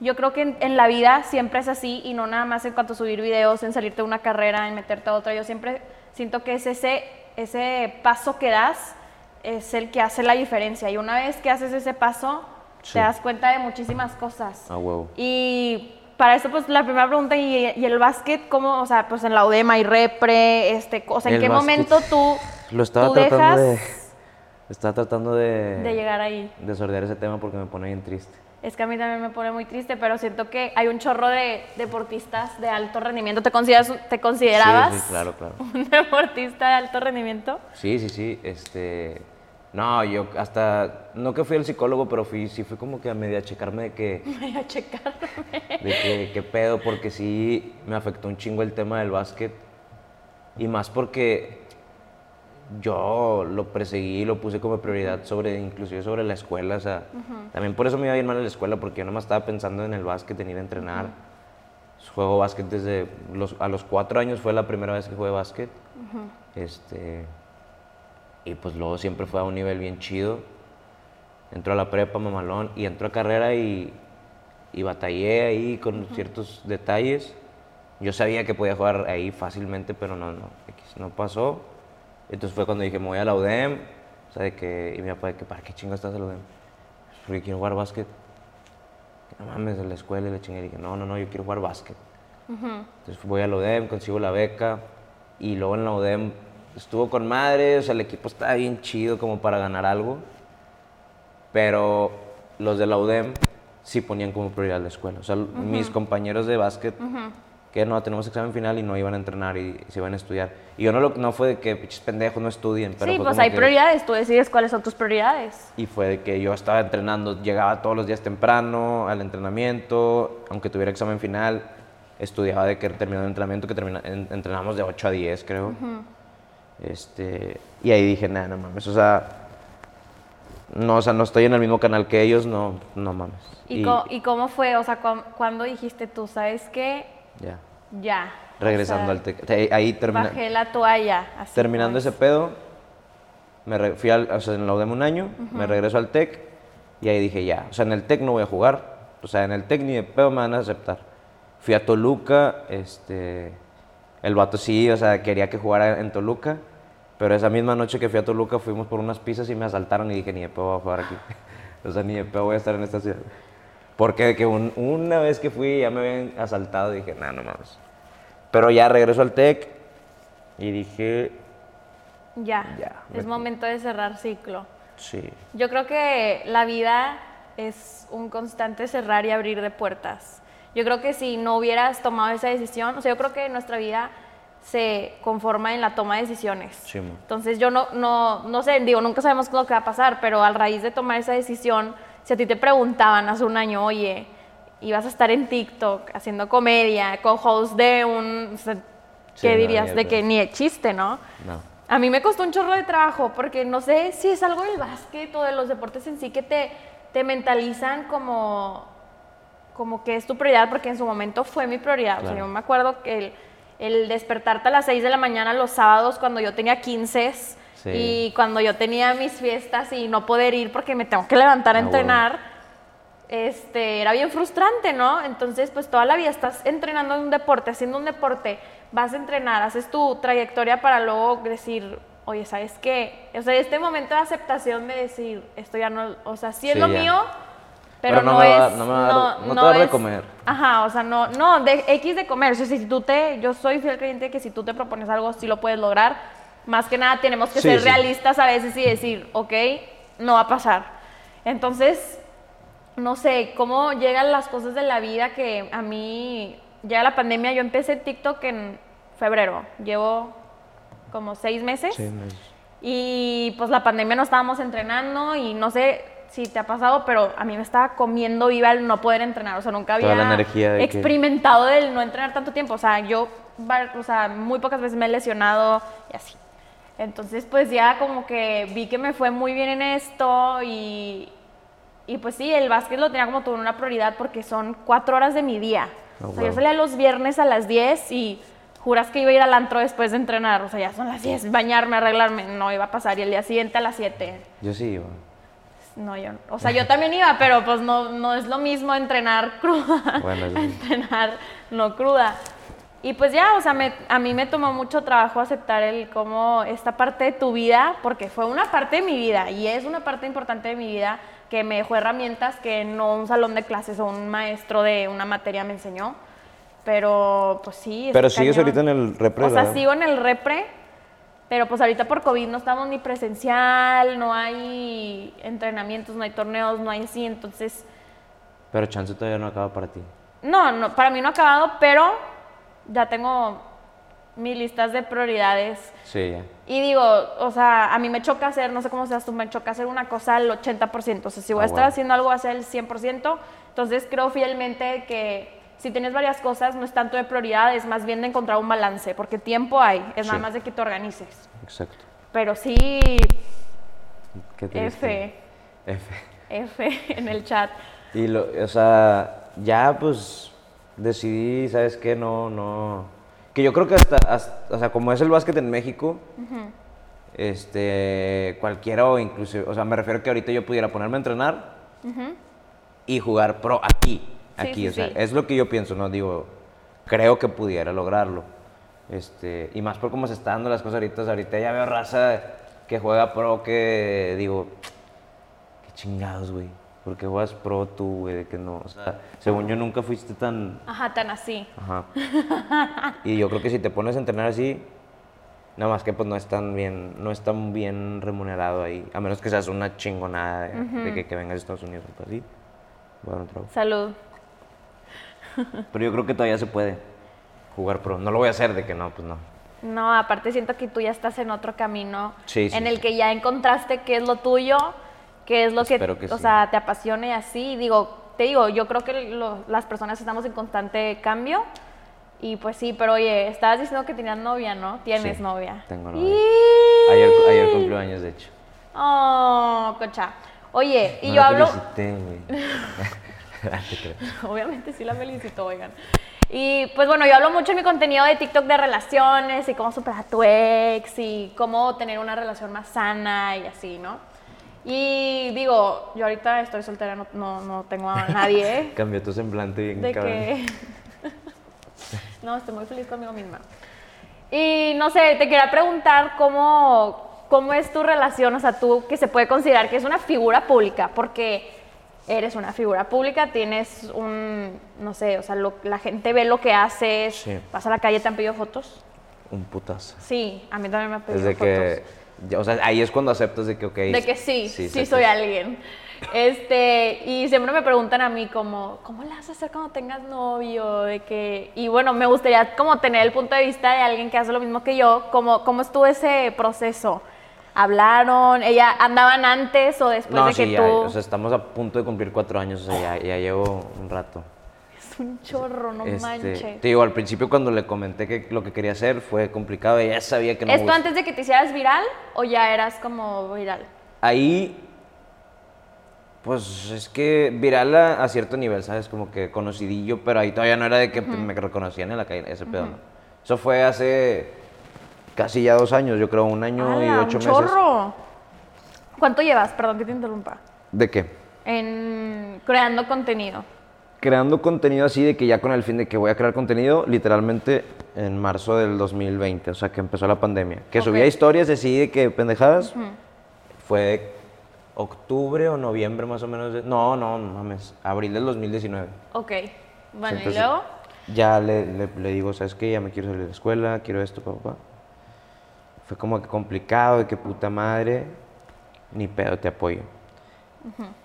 yo creo que en, en la vida siempre es así y no nada más en cuanto a subir videos, en salirte de una carrera, en meterte a otra, yo siempre siento que es ese, ese paso que das es el que hace la diferencia y una vez que haces ese paso Sí. te das cuenta de muchísimas cosas. A huevo. Y para eso, pues la primera pregunta, ¿y, y el básquet cómo? O sea, pues en la UDEM hay repre, este, o sea, ¿en El qué básquet, momento tú, Lo estaba tú tratando dejas de... Estaba tratando de... de llegar ahí? de sordear ese tema porque me pone bien triste. Es que a mí también me pone muy triste, pero siento que hay un chorro de deportistas de alto rendimiento. ¿Te, consideras, te considerabas Sí, sí, claro, claro. un deportista de alto rendimiento? Sí, sí, sí, este... No, yo hasta... No que fui al psicólogo, pero fui, sí fui como que a media checarme de que... Voy a checarme. de que qué pedo, porque sí me afectó un chingo el tema del básquet. Y más porque yo lo perseguí, lo puse como prioridad sobre, inclusive sobre la escuela. O sea, también por eso me iba bien mal en la escuela, porque yo nomás estaba pensando en el básquet, en ir a entrenar. Juego básquet desde los, a los cuatro años fue la primera vez que jugué básquet. Este, y pues luego siempre fue a un nivel bien chido. Entró a la prepa, mamalón, y entró a carrera y, y batallé ahí con ciertos detalles. Yo sabía que podía jugar ahí fácilmente, pero no, no, no pasó. Entonces fue cuando dije, me voy a la UDEM, o sea, de que, y mi papá, de que, ¿para qué chingo estás en la UDEM? "Pues porque quiero jugar básquet. Que no mames, de la escuela y la chingada. Y dije, no, no, no, yo quiero jugar básquet. Entonces voy a la UDEM, consigo la beca, y luego en la UDEM estuvo con madre, o sea, el equipo estaba bien chido como para ganar algo, pero los de la UDEM sí ponían como prioridad la escuela. O sea, mis compañeros de básquet, que no, tenemos examen final y no iban a entrenar y, se iban a estudiar. Y yo no, lo, no fue de que pinches pendejos no estudien, pero sí, pues hay que- prioridades, tú decides cuáles son tus prioridades. y fue de que yo estaba entrenando, llegaba todos los días temprano al entrenamiento, aunque tuviera examen final, estudiaba de que terminaba el entrenamiento, que termina, en- entrenamos de 8 a 10, creo. Este, y ahí dije, nada, no mames, o sea, no, o sea, no estoy en el mismo canal que ellos, no, no mames. ¿Y, co- y cómo fue? O sea, ¿cuándo dijiste tú, sabes qué? ya, Ya. regresando o sea, al TEC. Ahí- termina, Bajé la toalla. así terminando pues. ese pedo, me fui al, o sea, en la UDEM un año, me regreso al TEC y ahí dije ya, o sea, en el TEC no voy a jugar, o sea, en el TEC ni de pedo me van a aceptar. Fui a Toluca, este, el vato sí, o sea, quería que jugara en Toluca, pero esa misma noche que fui a Toluca fuimos por unas pizzas y me asaltaron y dije ni de pedo voy a jugar aquí, o sea, ni de pedo voy a estar en esta ciudad. Porque que un- una vez que fui ya me habían asaltado y dije, no, no mames. Pero ya regreso al TEC y dije, Ya. Ya, Es me- momento de cerrar ciclo. sí. Yo creo que la vida es un constante cerrar y abrir de puertas. Yo creo que si no hubieras tomado esa decisión, o sea, yo creo que nuestra vida se conforma en la toma de decisiones. Sí. Entonces yo no, no, no sé, digo, nunca sabemos lo que va a pasar, pero a raíz de tomar esa decisión, si a ti te preguntaban hace un año, oye, ibas a estar en TikTok haciendo comedia, co-host de un... o sea, Sí, ¿Qué no, dirías? de que ni de chiste, ¿no? No. A mí me costó un chorro de trabajo porque no sé si es algo del básquet o de los deportes en sí que te, te mentalizan como, como que es tu prioridad, porque en su momento fue mi prioridad. O sea, Claro. yo me acuerdo que el, el despertarte a las 6 de la mañana los sábados cuando yo tenía 15 Sí. y cuando yo tenía mis fiestas y no poder ir porque me tengo que levantar a Ah, entrenar, este, era bien frustrante, ¿no? Entonces, pues toda la vida estás entrenando en un deporte, haciendo un deporte, vas a entrenar, haces tu trayectoria para luego decir, oye, ¿sabes qué? O sea, este momento de aceptación de decir, esto ya no, o sea, sí es Sí, lo ya. mío, pero, Pero no no, me va- es, no me va a dar- no te va de comer. Ajá, o sea, no, no, de X de comer, o sea, si tú te, yo soy fiel creyente de que si tú te propones algo, sí lo puedes lograr, más que nada tenemos que Sí, ser sí. realistas a veces y decir, ok, no va a pasar. Entonces, no sé, cómo llegan las cosas de la vida que a mí llega la pandemia. Yo empecé TikTok en febrero, llevo como seis meses. Sí, me- Y pues la pandemia no estábamos entrenando y no sé si te ha pasado, pero a mí me estaba comiendo viva el no poder entrenar. O sea, nunca había la energía de que- experimentado el no entrenar tanto tiempo. O sea, yo, o sea, muy pocas veces me he lesionado y así. Entonces, pues ya como que vi que me fue muy bien en esto y, y pues sí, el básquet lo tenía como toda una prioridad porque son cuatro horas de mi día. Ah, o sea, yo salía los viernes a las 10 y juras que iba a ir al antro después de entrenar. O sea, ya son las 10, bañarme, arreglarme, no iba a pasar. Y el día siguiente a las 7. Yo sí iba. No, yo, o sea, yo también iba, pero pues no, no es lo mismo entrenar cruda Bueno, sí. entrenar no cruda. Y pues ya, o sea, me- a mí me tomó mucho trabajo aceptar el cómo esta parte de tu vida, porque fue una parte de mi vida y es una parte importante de mi vida, que me dejó herramientas que no un salón de clases o un maestro de una materia me enseñó. Pero pues sí. Pero sigues cañón. ahorita en el repre, O sea, ¿verdad? sigo en el repre, pero pues ahorita por COVID no estamos ni presencial, no hay entrenamientos, no hay torneos, no hay así, entonces... Pero chance todavía no acaba para ti. No, no, para mí no ha acabado, pero ya tengo mis listas de prioridades. Sí, ya. Y digo, o sea, a mí me choca hacer, no sé cómo seas tú, me choca hacer una cosa al 80%. O sea, si voy Ah, a estar bueno. haciendo algo, va a ser el 100%. Entonces creo fielmente que si tienes varias cosas, no es tanto de prioridad, es más bien de encontrar un balance, porque tiempo hay, es nada más de que te organices. Exacto. Pero sí, Qué triste. F, F. F en el chat. Y lo, o sea, ya pues decidí, ¿sabes qué? No, no. Que yo creo que hasta, hasta- o sea, como es el básquet en México, este, cualquiera o inclusive, o sea, me refiero que ahorita yo pudiera ponerme a entrenar y jugar pro aquí, aquí, sí, o sea, es lo que yo pienso, ¿no? Digo, creo que pudiera lograrlo. Este, y más por cómo se están dando las cosas ahorita, ahorita ya veo raza que juega pro que digo, qué chingados, güey. ¿Por qué juegas pro tú, güey? De que no, o sea, según yo nunca fuiste tan, Ajá, tan así. Ajá. Y yo creo que si te pones a entrenar así, nada más que pues no es tan bien, no es tan bien remunerado ahí. A menos que seas una chingonada de, de que, que vengas de Estados Unidos o así. Trago. Salud. Pero yo creo que todavía se puede jugar pro. No lo voy a hacer de que no, pues no. No, aparte siento que tú ya estás en otro camino Sí, sí, en el sí. que ya encontraste qué es lo tuyo, qué es lo que, Espero que o sea, te apasiona y así. Digo, te digo, yo creo que lo- las personas estamos en constante cambio. Y pues sí, pero oye, estabas diciendo que tenías novia, ¿no? Tienes Sí, novia. tengo novia. Y- Ayer, ayer cumplió años, de hecho. Oh, cocha. Oye, y No yo hablo... felicité, Obviamente sí la felicito, oigan. Y pues bueno, yo hablo mucho en mi contenido de TikTok de relaciones y cómo superar a tu ex y cómo tener una relación más sana y así, ¿no? Y digo, yo ahorita estoy soltera, no, no, no tengo a nadie. Cambió tu semblante bien de cabrón. que... no, estoy muy feliz conmigo misma. Y no sé, te quería preguntar cómo, cómo es tu relación, o sea, tú que se puede considerar que es una figura pública, porque eres una figura pública, tienes un, no sé, o sea, lo- la gente ve lo que haces, Sí. vas a la calle, te han pedido fotos. Un putazo. Sí, a mí también me han pedido Desde fotos. que, o sea, ahí es cuando aceptas de que, ok. De que sí, sí, soy alguien. Este, y siempre me preguntan a mí como, ¿cómo la vas a hacer cuando tengas novio? De que, y bueno, me gustaría como tener el punto de vista de alguien que hace lo mismo que yo, como, ¿cómo estuvo ese proceso? ¿Hablaron? ¿Ella andaban antes o después No, de que sí, tú? ya, o sea, estamos a punto de cumplir cuatro años, o sea, ya, ya llevo un rato. es un chorro, no Este, manches. Te digo, al principio cuando le comenté que lo que quería hacer fue complicado, ella sabía que no ¿Esto antes de que te hicieras viral o ya eras como viral? Ahí, pues es que viral a, a cierto nivel, ¿sabes? Como que conocidillo, pero ahí todavía no era de que me reconocían en la calle, ese pedo, ¿no? Eso fue hace casi ya dos años, yo creo, un año y ¡Hala, ocho un meses. chorro! ¿Cuánto llevas? Perdón que te interrumpa. ¿De qué? En creando contenido. creando contenido así de que ya con el fin de que voy a crear contenido, literalmente en marzo del 2020, o sea que empezó la pandemia. Que subía historias así de que pendejadas. Fue octubre o noviembre más o menos. de- no, no, no mames, abril del 2019. Ok. Bueno, Entonces, y luego. Ya le, le- le digo, ¿sabes qué? Ya me quiero salir de la escuela, quiero esto, papá. Fue como que complicado, de que puta madre, ni pedo, te apoyo.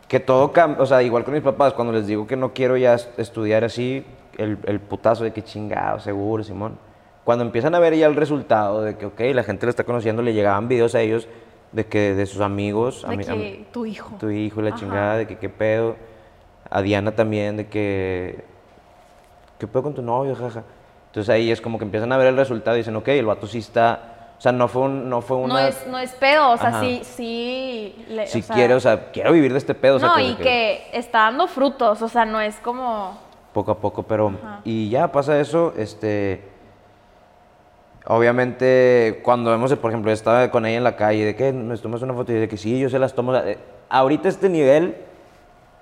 Que todo cambia, o sea, igual con mis papás, cuando les digo que no quiero ya est- estudiar así, el, el putazo de que chingado, seguro, Simón. Cuando empiezan a ver ya el resultado de que, ok, la gente lo está conociendo, le llegaban videos a ellos de que de sus amigos, a De mi- a que mi- tu hijo. tu hijo la Ajá. chingada, de que qué pedo. A Diana también, de que. ¿Qué pedo con tu novio, jaja? Entonces ahí es como que empiezan a ver el resultado y dicen, ok, el vato sí está. O sea, no fue, un, no fue una. No es, no es pedo, o sea, Ajá. sí, sí. le- si o sea, quiere, o sea, quiero vivir de este pedo. o sea, no, que- y que está dando frutos, o sea, no es como. Poco a poco, pero. Ajá. Y ya pasa eso, este. Obviamente, cuando vemos, por ejemplo, yo estaba con ella en la calle, de que nos tomas una foto y de que sí, yo se las tomo. Ahorita este nivel,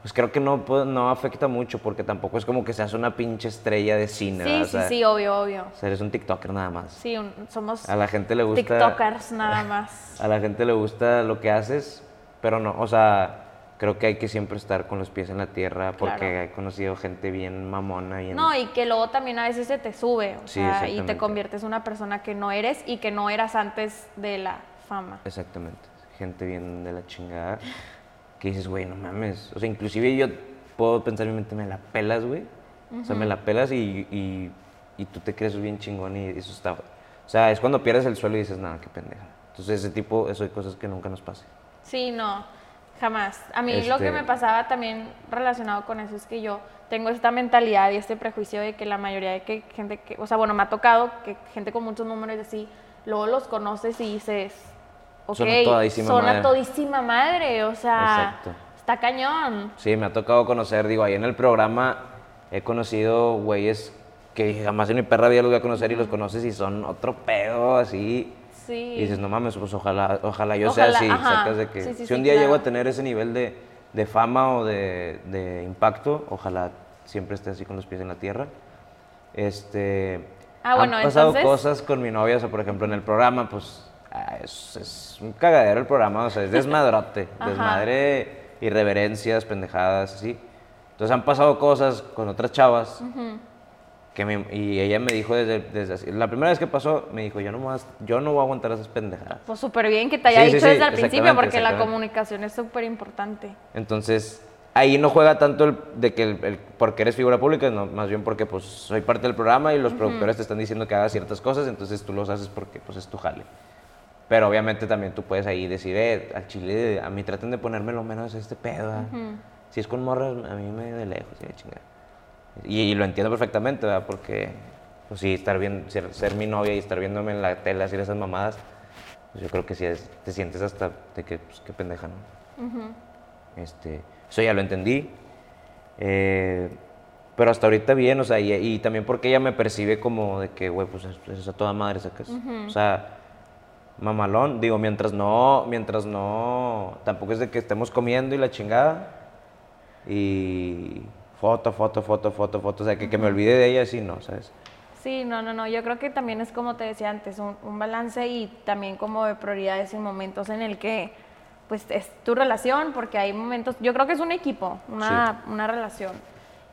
pues creo que no, no afecta mucho, porque tampoco es como que seas una pinche estrella de cine. Sí, sí, sea, sí, obvio, obvio. O sea, eres un TikToker nada más. Sí, un- somos A la gente le gusta. TikTokers nada más. A la gente le gusta lo que haces, pero no, o sea, creo que hay que siempre estar con los pies en la tierra porque Claro. he conocido gente bien mamona y en- No, y que luego también a veces se te sube, o Sí, sea, y te conviertes en una persona que no eres y que no eras antes de la fama. Exactamente. Gente bien de la chingada. Que dices, güey, no mames. O sea, inclusive yo puedo pensar en mi mente, me la pelas, güey. O sea, me la pelas y, y, y tú te crees bien chingón y eso está... O sea, es cuando pierdes el suelo y dices, nada, qué pendeja. Entonces, ese tipo, eso de cosas que nunca nos pase. Sí, no, jamás. A mí lo que Este- me pasaba también relacionado con eso es que yo tengo esta mentalidad y este prejuicio de que la mayoría de que gente que, o sea, bueno, me ha tocado que gente con muchos números y así, luego los conoces y dices, ok, Son todísima son madre. todísima madre, o sea, Exacto. está cañón. Sí, me ha tocado conocer, digo, ahí en el programa he conocido güeyes que jamás en mi perra vida los voy a conocer y los conoces y son otro pedo, así. Sí. Y dices, no mames, pues ojalá, ojalá yo sea Ojalá, así, ajá. sacas de que Sí, sí, si un día claro. llego a tener ese nivel de, de fama o de, de impacto, ojalá siempre esté así con los pies en la tierra. Este, Ah, bueno, han pasado entonces- cosas con mi novia, o sea, por ejemplo, en el programa, pues es, es un cagadero el programa, o sea, es desmadrote, desmadre, irreverencias, pendejadas, así. Entonces han pasado cosas con otras chavas que me- y ella me dijo desde, desde así- la primera vez que pasó, me dijo, yo no, a- yo no voy a aguantar esas pendejadas. Pues súper bien que te haya Sí, dicho sí, desde el principio, porque la comunicación es súper importante. Entonces, ahí no juega tanto el, de que el, el- porque eres figura pública, no, más bien porque pues soy parte del programa y los productores te están diciendo que hagas ciertas cosas, entonces tú los haces porque pues es tu jale. Pero obviamente también tú puedes ahí decir, eh, al chile, a mí traten de ponerme lo menos este pedo. ¿verdad? Si es con morras, a mí me de lejos, y la chingada. Y, y lo entiendo perfectamente, ¿verdad? Porque, pues sí, estar bien, ser, ser mi novia y estar viéndome en la tele hacer esas mamadas, pues yo creo que sí es- te sientes hasta de que, pues qué pendeja, ¿no? Este, eso ya lo entendí. Eh, pero hasta ahorita bien, o sea, y, y también porque ella me percibe como de que, güey, pues es, es a toda madre, sacas. O sea, mamalón, digo, mientras no, mientras no, tampoco es de que estemos comiendo y la chingada. Y foto, foto, foto, foto, foto, o sea, que, que me olvide de ella, sí, no, ¿sabes? Sí, no, no, no. Yo creo que también es como te decía antes, un, un balance y también como de prioridades en momentos en el que, pues, es tu relación, porque hay momentos, yo creo que es un equipo, una, una relación.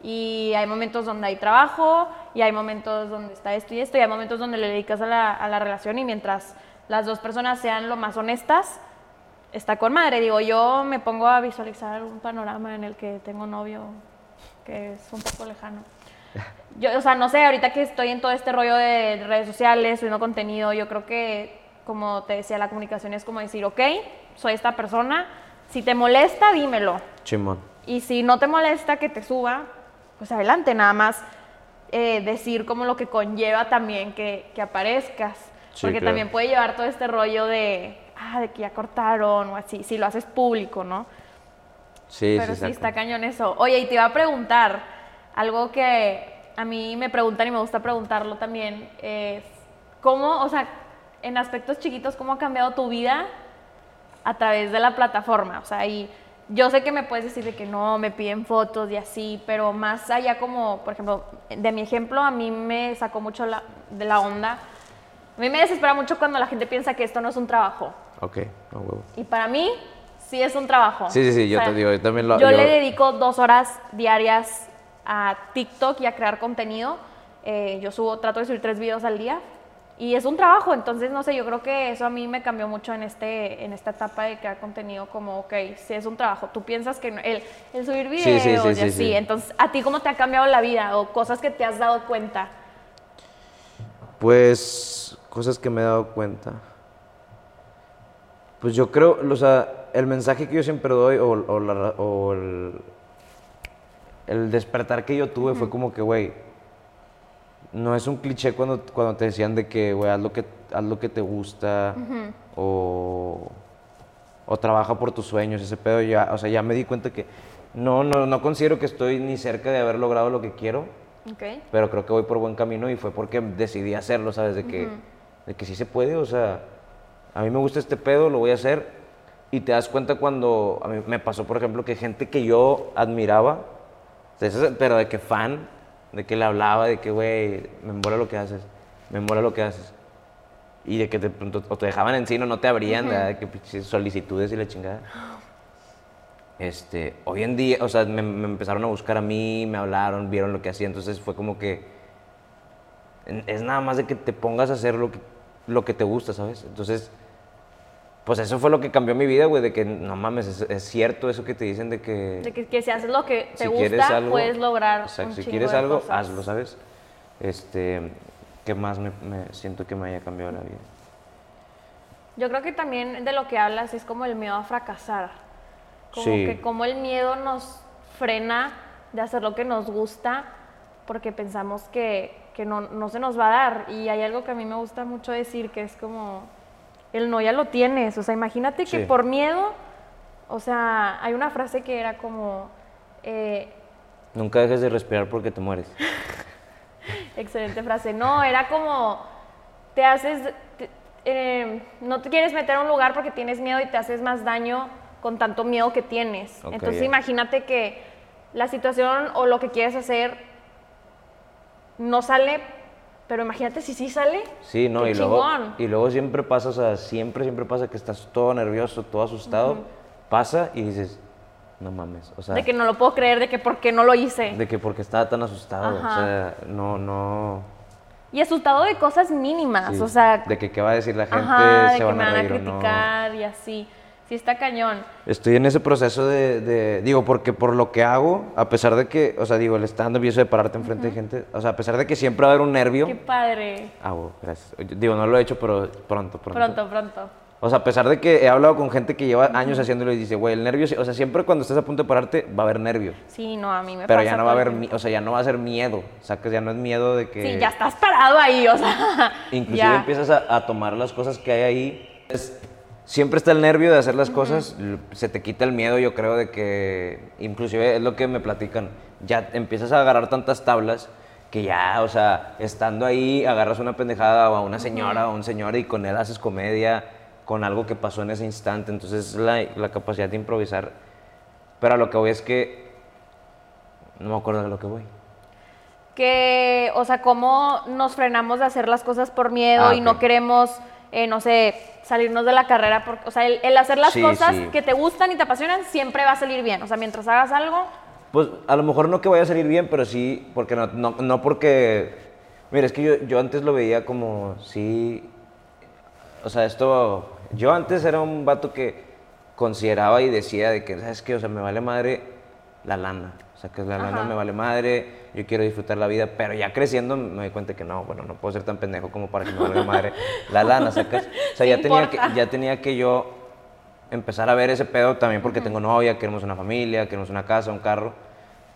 Y hay momentos donde hay trabajo, y hay momentos donde está esto y esto, y hay momentos donde le dedicas a la, a la relación, y mientras las dos personas sean lo más honestas, está con madre. Digo, yo me pongo a visualizar un panorama en el que tengo novio que es un poco lejano. Yo, o sea, no sé, ahorita que estoy en todo este rollo de redes sociales, subiendo contenido, yo creo que, como te decía, la comunicación es como decir, ok, soy esta persona, si te molesta, dímelo. Chimón. Y si no te molesta que te suba, pues adelante, nada más eh, decir como lo que conlleva también que, que aparezcas. Sí, Porque claro. también puede llevar todo este rollo de, ah, de que ya cortaron o así, si lo haces público, ¿no? Sí, Pero sí, sí, está cañón eso. Oye, y te iba a preguntar algo que a mí me preguntan y me gusta preguntarlo también, es cómo, o sea, en aspectos chiquitos, cómo ha cambiado tu vida a través de la plataforma. O sea, y yo sé que me puedes decir de que no, me piden fotos y así, pero más allá como, por ejemplo, de mi ejemplo, a mí me sacó mucho la- de la onda. A mí me desespera mucho cuando la gente piensa que esto no es un trabajo. Ok, no huevo. Y para mí, sí es un trabajo. Sí, sí, sí, yo te digo, yo también lo- Yo, yo- le dedico dos horas diarias a TikTok y a crear contenido. Eh, yo subo, trato de subir tres videos al día. Y es un trabajo, entonces no sé, yo creo que eso a mí me cambió mucho en, este, en esta etapa de crear contenido, como, ok, sí es un trabajo. Tú piensas que no- el, el subir videos Sí, sí, sí, y sí, así, sí. entonces, ¿a ti cómo te ha cambiado la vida o cosas que te has dado cuenta? Pues cosas que me he dado cuenta. Pues yo creo, o sea, el mensaje que yo siempre doy o, o la- o el, el despertar que yo tuve fue como que, güey, no es un cliché cuando, cuando te decían de que, güey, haz lo que, haz lo que te gusta o, o trabaja por tus sueños, ese pedo ya, o sea, ya me di cuenta que no, no, no considero que estoy ni cerca de haber logrado lo que quiero, Ok. pero creo que voy por buen camino y fue porque decidí hacerlo, ¿sabes? De que, de que sí se puede, o sea, a mí me gusta este pedo, lo voy a hacer y te das cuenta cuando, a mí me pasó, por ejemplo, que gente que yo admiraba, pero de que fan, de que le hablaba, de que, güey, me mola lo que haces, me mola lo que haces. Y de que pronto o te dejaban encima, no te abrían, ¿verdad? de que solicitudes y la chingada. este, hoy en día, o sea, me, me empezaron a buscar a mí, me hablaron, vieron lo que hacía, entonces fue como que en- es nada más de que te pongas a hacer lo que, lo que te gusta, ¿sabes? Entonces, pues eso fue lo que cambió mi vida, güey, de que no mames, es, es cierto eso que te dicen de que De que, que si haces lo que te si quieres gusta, algo, puedes lograr exacto, un si quieres algo, cosas. hazlo, ¿sabes? Este, ¿qué más me, me siento que me haya cambiado la vida? Yo creo que también de lo que hablas es como el miedo a fracasar. Como Sí. que como el miedo nos frena de hacer lo que nos gusta porque pensamos que, que no, no se nos va a dar. Y hay algo que a mí me gusta mucho decir que es como, el no ya lo tienes. O sea, imagínate que Sí. por miedo, o sea, hay una frase que era como, eh, Nunca dejes de respirar porque te mueres. Excelente frase. No, era como, te haces, te- eh, no te quieres meter a un lugar porque tienes miedo y te haces más daño con tanto miedo que tienes. Entonces imagínate que la situación o lo que quieres hacer no sale, pero imagínate si sí sale. Sí, no, Qué y luego, y luego siempre pasa, o sea, siempre, siempre pasa que estás todo nervioso, todo asustado, pasa y dices, no mames, o sea, De que no lo puedo creer, de que por qué no lo hice. de que porque estaba tan asustado, o sea, no, no, Y asustado de cosas mínimas, sí, o sea, de que qué va a decir la gente, ajá, de se que van me a van a reír o no. criticar y así. Sí está cañón. Estoy en ese proceso de, de- digo, porque por lo que hago, a pesar de que, o sea, digo, el stand-up y eso de pararte enfrente de gente, o sea, a pesar de que siempre va a haber un nervio, Qué padre. ah, gracias, digo, no lo he hecho, pero pronto, pronto. Pronto, pronto. O sea, a pesar de que he hablado con gente que lleva años haciéndolo y dice, güey, el nervio, o sea, siempre cuando estés a punto de pararte va a haber nervio. Sí, no, a mí me Pero pasa ya no va a haber, o sea, ya no va a ser miedo. Sacas, ya no es miedo de que. Sí, ya estás parado ahí, o sea. Inclusive ya. empiezas a, a tomar las cosas que hay ahí. Es- siempre está el nervio de hacer las cosas. Se te quita el miedo, yo creo, de que. Inclusive es lo que me platican. Ya empiezas a agarrar tantas tablas que ya, o sea, estando ahí, agarras una pendejada o a una señora o a un señor y con él haces comedia con algo que pasó en ese instante. Entonces, la, la capacidad de improvisar. Pero a lo que voy es que. No me acuerdo de lo que voy. Que, o sea, cómo nos frenamos de hacer las cosas por miedo Ah, y no queremos, eh, no sé, salirnos de la carrera. Porque, o sea, el, el hacer las Sí, cosas sí. que te gustan y te apasionan siempre va a salir bien. O sea, mientras hagas algo, Pues a lo mejor no que vaya a salir bien, pero sí, porque no, no, no porque... Mira, es que yo, yo antes lo veía como, sí... O sea, esto... Yo antes era un vato que consideraba y decía de que, ¿sabes qué? O sea, me vale madre la lana. O sea, que la lana me vale madre, yo quiero disfrutar la vida, pero ya creciendo me doy cuenta que no, bueno, no puedo ser tan pendejo como para que me valga madre la lana, ¿sacas? O sea, ya tenía, que, ya tenía que yo empezar a ver ese pedo también porque tengo novia, queremos una familia, queremos una casa, un carro,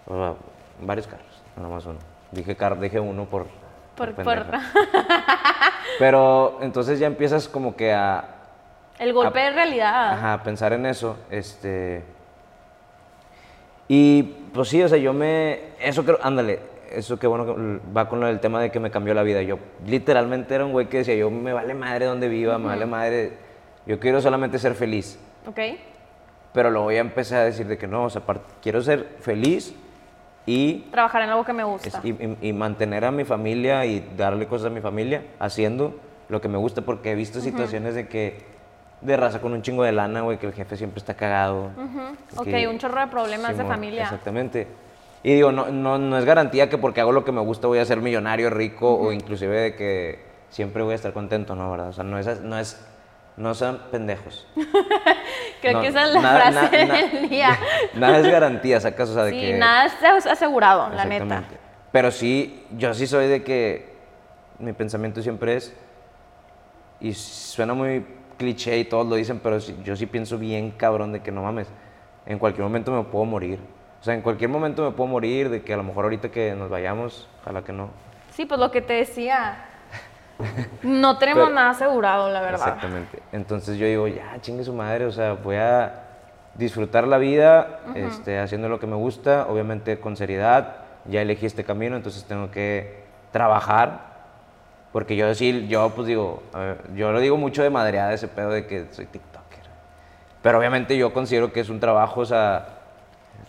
o sea, varios carros, no más uno. Dije carro, dije uno por por, por. Pero entonces ya empiezas como que a, el golpe de realidad. ajá, pensar en eso, este y pues sí, o sea, yo me eso creo, ándale, eso que bueno va con del tema de que me cambió la vida. Yo literalmente era un güey que decía, yo me vale madre donde viva, me vale madre, yo quiero solamente ser feliz. ¿Ok? Pero luego ya empecé a decir de que no, o sea, quiero ser feliz y, Trabajar en algo que me gusta. y, y- y mantener a mi familia y darle cosas a mi familia haciendo lo que me gusta porque he visto situaciones de que de raza con un chingo de lana, güey, que el jefe siempre está cagado. Ujú. Ok, que- un chorro de problemas de Simón, familia. Exactamente. Y digo, no, no, no es garantía que porque hago lo que me gusta voy a ser millonario, rico o inclusive de que siempre voy a estar contento, ¿no? ¿Verdad? O sea, no es, no es, no sean pendejos. Creo No, que esa es la nada- frase na- na- del día. nada es garantía, sacas, o sea, de Sí, que... nada está asegurado, la neta. Pero sí, yo sí soy de que mi pensamiento siempre es, y suena muy cliché y todos lo dicen, pero yo sí pienso bien cabrón de que no mames, en cualquier momento me puedo morir. O sea, en cualquier momento me puedo morir, de que a lo mejor ahorita que nos vayamos, ojalá que no. Sí, pues lo que te decía. No tenemos Pero- nada asegurado, la verdad. Exactamente. Entonces yo digo, ya, chingue su madre, o sea, voy a disfrutar la vida este, haciendo lo que me gusta, obviamente con seriedad. Ya elegí este camino, entonces tengo que trabajar. Porque yo sí, yo pues digo, yo lo digo mucho de madreada ese pedo de que soy TikToker. Pero obviamente yo considero que es un trabajo, o sea,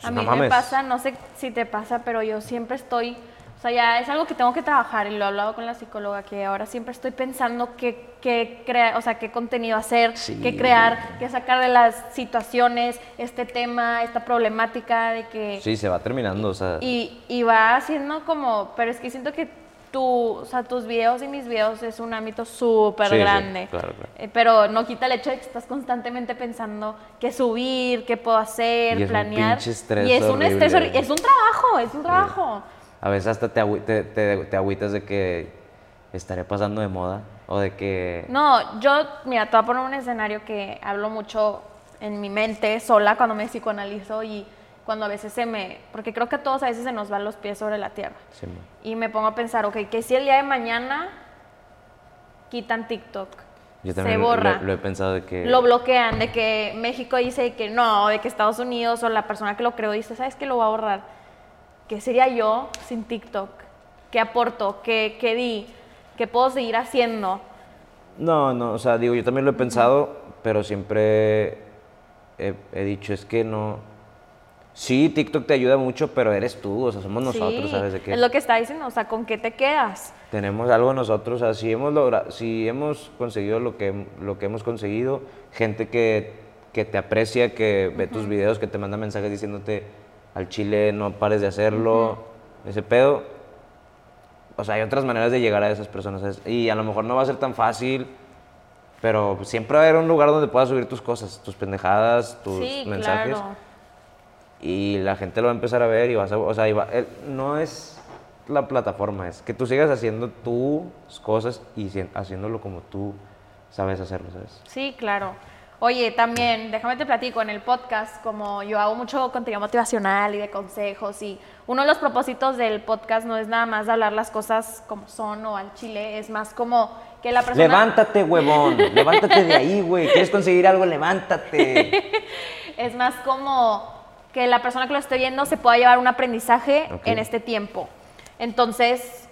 A no mí me mames. pasa, no sé si te pasa, pero yo siempre estoy, o sea, ya es algo que tengo que trabajar y lo he hablado con la psicóloga, que ahora siempre estoy pensando qué, qué crea, o sea, qué contenido hacer, Sí. qué crear, qué sacar de las situaciones, este tema, esta problemática de que... Sí, se va terminando, o sea. Y, y va haciendo como, pero es que siento que tu, o sea, tus videos y mis videos es un ámbito súper Sí, sí, grande. claro, claro. Eh, pero no quita el hecho de que estás constantemente pensando qué subir, qué puedo hacer, Y es un planear. pinche estrés y es un estrés, es un trabajo, es un trabajo. A veces hasta te, te- te agüitas de que estaré pasando de moda o de que... No, yo, mira, te voy a poner un escenario que hablo mucho en mi mente sola cuando me psicoanalizo y cuando a veces se me, porque creo que a todos a veces se nos van los pies sobre la tierra. Sí. Y me pongo a pensar, ok, que si el día de mañana quitan TikTok, Yo se también lo- borra, Lo, he pensado de que... lo bloquean, de que México dice que no, de que Estados Unidos o la persona que lo creó dice, ¿sabes qué? Lo va a borrar. ¿Qué sería yo sin TikTok? ¿Qué aporto? ¿Qué, qué di? ¿Qué puedo seguir haciendo? No, no, o sea, digo, yo también lo he pensado, pero siempre he, he dicho, es que no... Sí, TikTok te ayuda mucho, pero eres tú, o sea, somos nosotros, Sí, ¿sabes? De que Es lo que está diciendo, o sea, ¿con qué te quedas? tenemos algo nosotros, o sea, si hemos, logra- si hemos conseguido lo que, lo que hemos conseguido, gente que, que te aprecia, que ve tus videos, que te manda mensajes diciéndote al chile no pares de hacerlo, ese pedo. O sea, hay otras maneras de llegar a esas personas, ¿sabes? Y a lo mejor no va a ser tan fácil, pero siempre va a haber un lugar donde puedas subir tus cosas, tus pendejadas, tus sí, mensajes claro. Y la gente lo va a empezar a ver y vas a, o sea, va- no es la plataforma, es que tú sigas haciendo tus cosas y haciéndolo como tú sabes hacerlo, ¿sabes? Sí, claro. Oye, también, déjame te platico, en el podcast, como yo hago mucho contenido motivacional y de consejos, y uno de los propósitos del podcast no es nada más de hablar las cosas como son o al chile, es más como que la persona... Levántate, huevón, levántate de ahí, güey, ¿quieres conseguir algo? Levántate. Es más como que la persona que lo esté viendo se pueda llevar un aprendizaje en este tiempo. Entonces,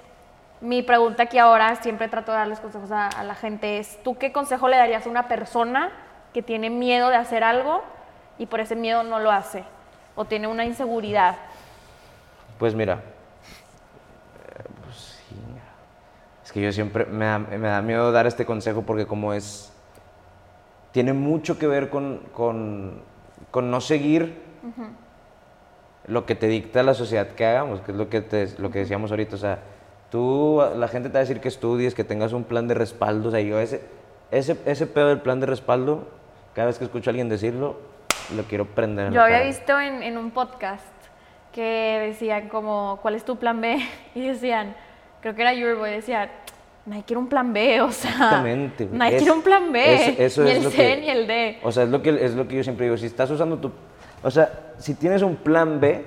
mi pregunta aquí ahora, siempre trato de darles consejos a, a la gente, es, ¿tú qué consejo le darías a una persona que tiene miedo de hacer algo y por ese miedo no lo hace? O tiene una inseguridad. Pues mira, eh, pues es que yo siempre me da, me da miedo dar este consejo porque como es, tiene mucho que ver con, con, con no seguir lo que te dicta la sociedad que hagamos, que es lo que, te- lo que decíamos ahorita, o sea, tú, la gente te va a decir que estudies, que tengas un plan de respaldo, o sea, yo ese, ese, ese pedo del plan de respaldo, cada vez que escucho a alguien decirlo, lo quiero prender en Yo había cara. visto en, en un podcast que decían como, ¿cuál es tu plan B? Y decían, creo que era Yurboy, decía, nadie quiere un plan B, o sea, Exactamente. nadie Es- quiere un plan B, es- eso ni es el lo C que- ni el D. O sea, es lo, que, es lo que yo siempre digo. Si estás usando tu... O sea, si tienes un plan B,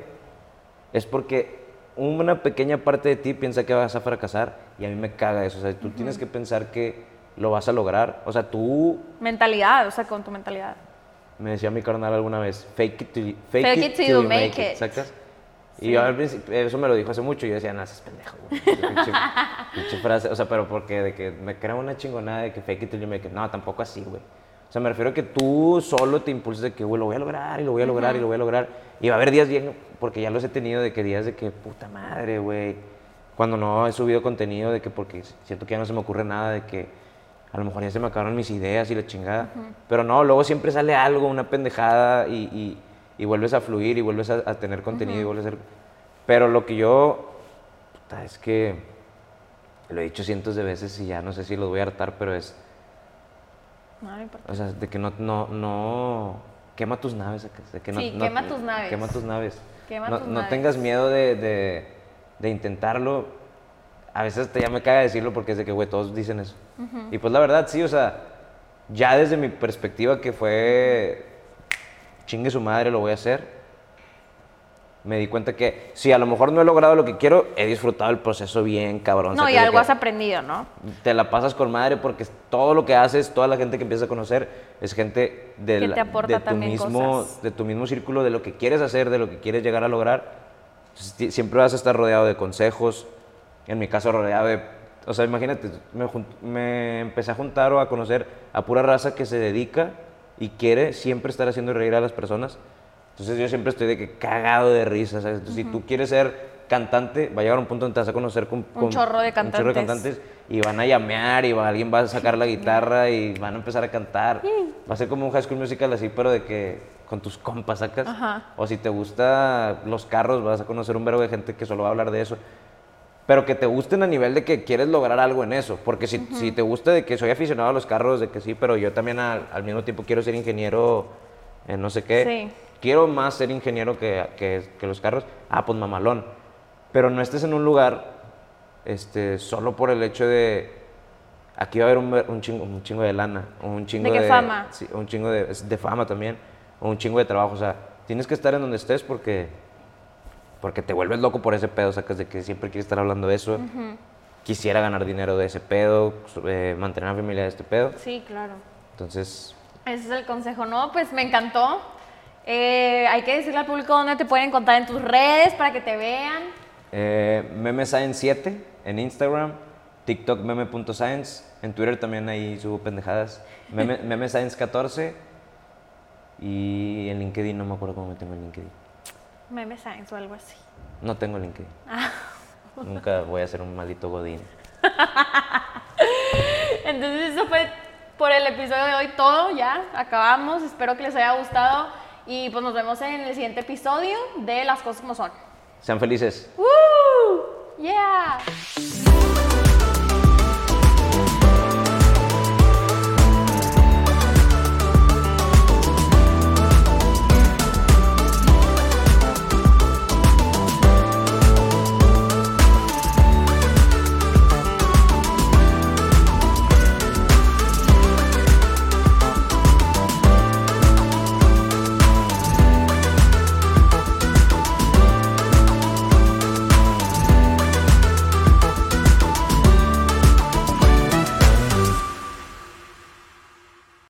es porque una pequeña parte de ti piensa que vas a fracasar y a mí me caga eso. O sea, tú tienes que pensar que lo vas a lograr. O sea, tú... Mentalidad, o sea, con tu mentalidad. Me decía mi carnal alguna vez, fake it till, you- Fake it till you make it. ¿sacas? Y yo al principio, eso me lo dijo hace mucho y yo decía, no, es pendejo, güey. Frase, o sea, pero porque de que me crea una chingonada de que fake it till you make it. No, tampoco así, güey. O sea, me refiero a que tú solo te impulses de que, güey, lo voy a lograr y lo voy a lograr y lo voy a lograr. Y va a haber días bien, porque ya los he tenido, de que días de que, puta madre, güey. Cuando no he subido contenido, de que porque siento que ya no se me ocurre nada, de que a lo mejor ya se me acabaron mis ideas y la chingada. Pero no, luego siempre sale algo, una pendejada y, y- y vuelves a fluir y vuelves a, a tener contenido y vuelves a ser... Pero lo que yo... puta, es que... Lo he dicho cientos de veces y ya no sé si lo voy a hartar, pero es... No, no importa. O sea, de que no... no, no quema tus naves. de que no- Sí, no- quema tus naves. Quema tus naves. Quema no, tus no naves. tengas miedo de, de- de intentarlo. A veces te, ya me caga decirlo porque es de que, güey, todos dicen eso. Y pues la verdad, sí, o sea, ya desde mi perspectiva que fue chingue su madre, lo voy a hacer. Me di cuenta que si a lo mejor no he logrado lo que quiero, he disfrutado el proceso bien, cabrón. No, y algo has aprendido, ¿no? Te la pasas con madre porque todo lo que haces, toda la gente que empiezas a conocer es gente de, Que la- te aporta de tu mismo, cosas. de tu mismo círculo, de lo que quieres hacer, de lo que quieres llegar a lograr. Entonces, siempre vas a estar rodeado de consejos. En mi caso, rodeado de. O sea, imagínate, me, me empecé a juntar o a conocer a pura raza que se dedica y quiere siempre estar haciendo reír a las personas. Entonces, yo siempre estoy de que cagado de risa, ¿sabes? Entonces, si tú quieres ser cantante, va a llegar un punto donde te vas a conocer con, con chorro de un chorro de cantantes. cantantes y van a llamear y va- alguien va a sacar la guitarra y van a empezar a cantar. Va a ser como un High School Musical así, pero de que con tus compas sacas. Ajá. O si te gusta los carros, vas a conocer un verbo de gente que solo va a hablar de eso. Pero que te gusten a nivel de que quieres lograr algo en eso. Porque si, si te gusta de que soy aficionado a los carros, de que sí, pero yo también al, al mismo tiempo quiero ser ingeniero en no sé qué. Sí. Quiero más ser ingeniero que, que- que los carros. Ah, pues mamalón. Pero no estés en un lugar este, solo por el hecho de... Aquí va a haber un, un chingo, un chingo de lana, un chingo ¿De de... fama? Sí, un chingo de, de fama también, o un chingo de trabajo. O sea, tienes que estar en donde estés porque porque te vuelves loco por ese pedo, sacas de que siempre quieres estar hablando de eso. Quisiera ganar dinero de ese pedo, eh, mantener a la familia de este pedo. Sí, claro. Entonces, Ese es el consejo, ¿no? Pues me encantó. Eh, hay que decirle al público dónde te pueden encontrar en tus redes para que te vean. eh, memescience7 en Instagram, TikTok meme.science, en Twitter también ahí subo pendejadas. Meme, memescience14 y en LinkedIn no me acuerdo cómo me tengo en LinkedIn. Meme Science o algo así. No tengo LinkedIn. Nunca voy a ser un maldito godín. Entonces eso fue por el episodio de hoy todo, ya acabamos. Espero que les haya gustado y pues nos vemos en el siguiente episodio de Las cosas como son. Sean felices. ¡Woo! ¡Yeah!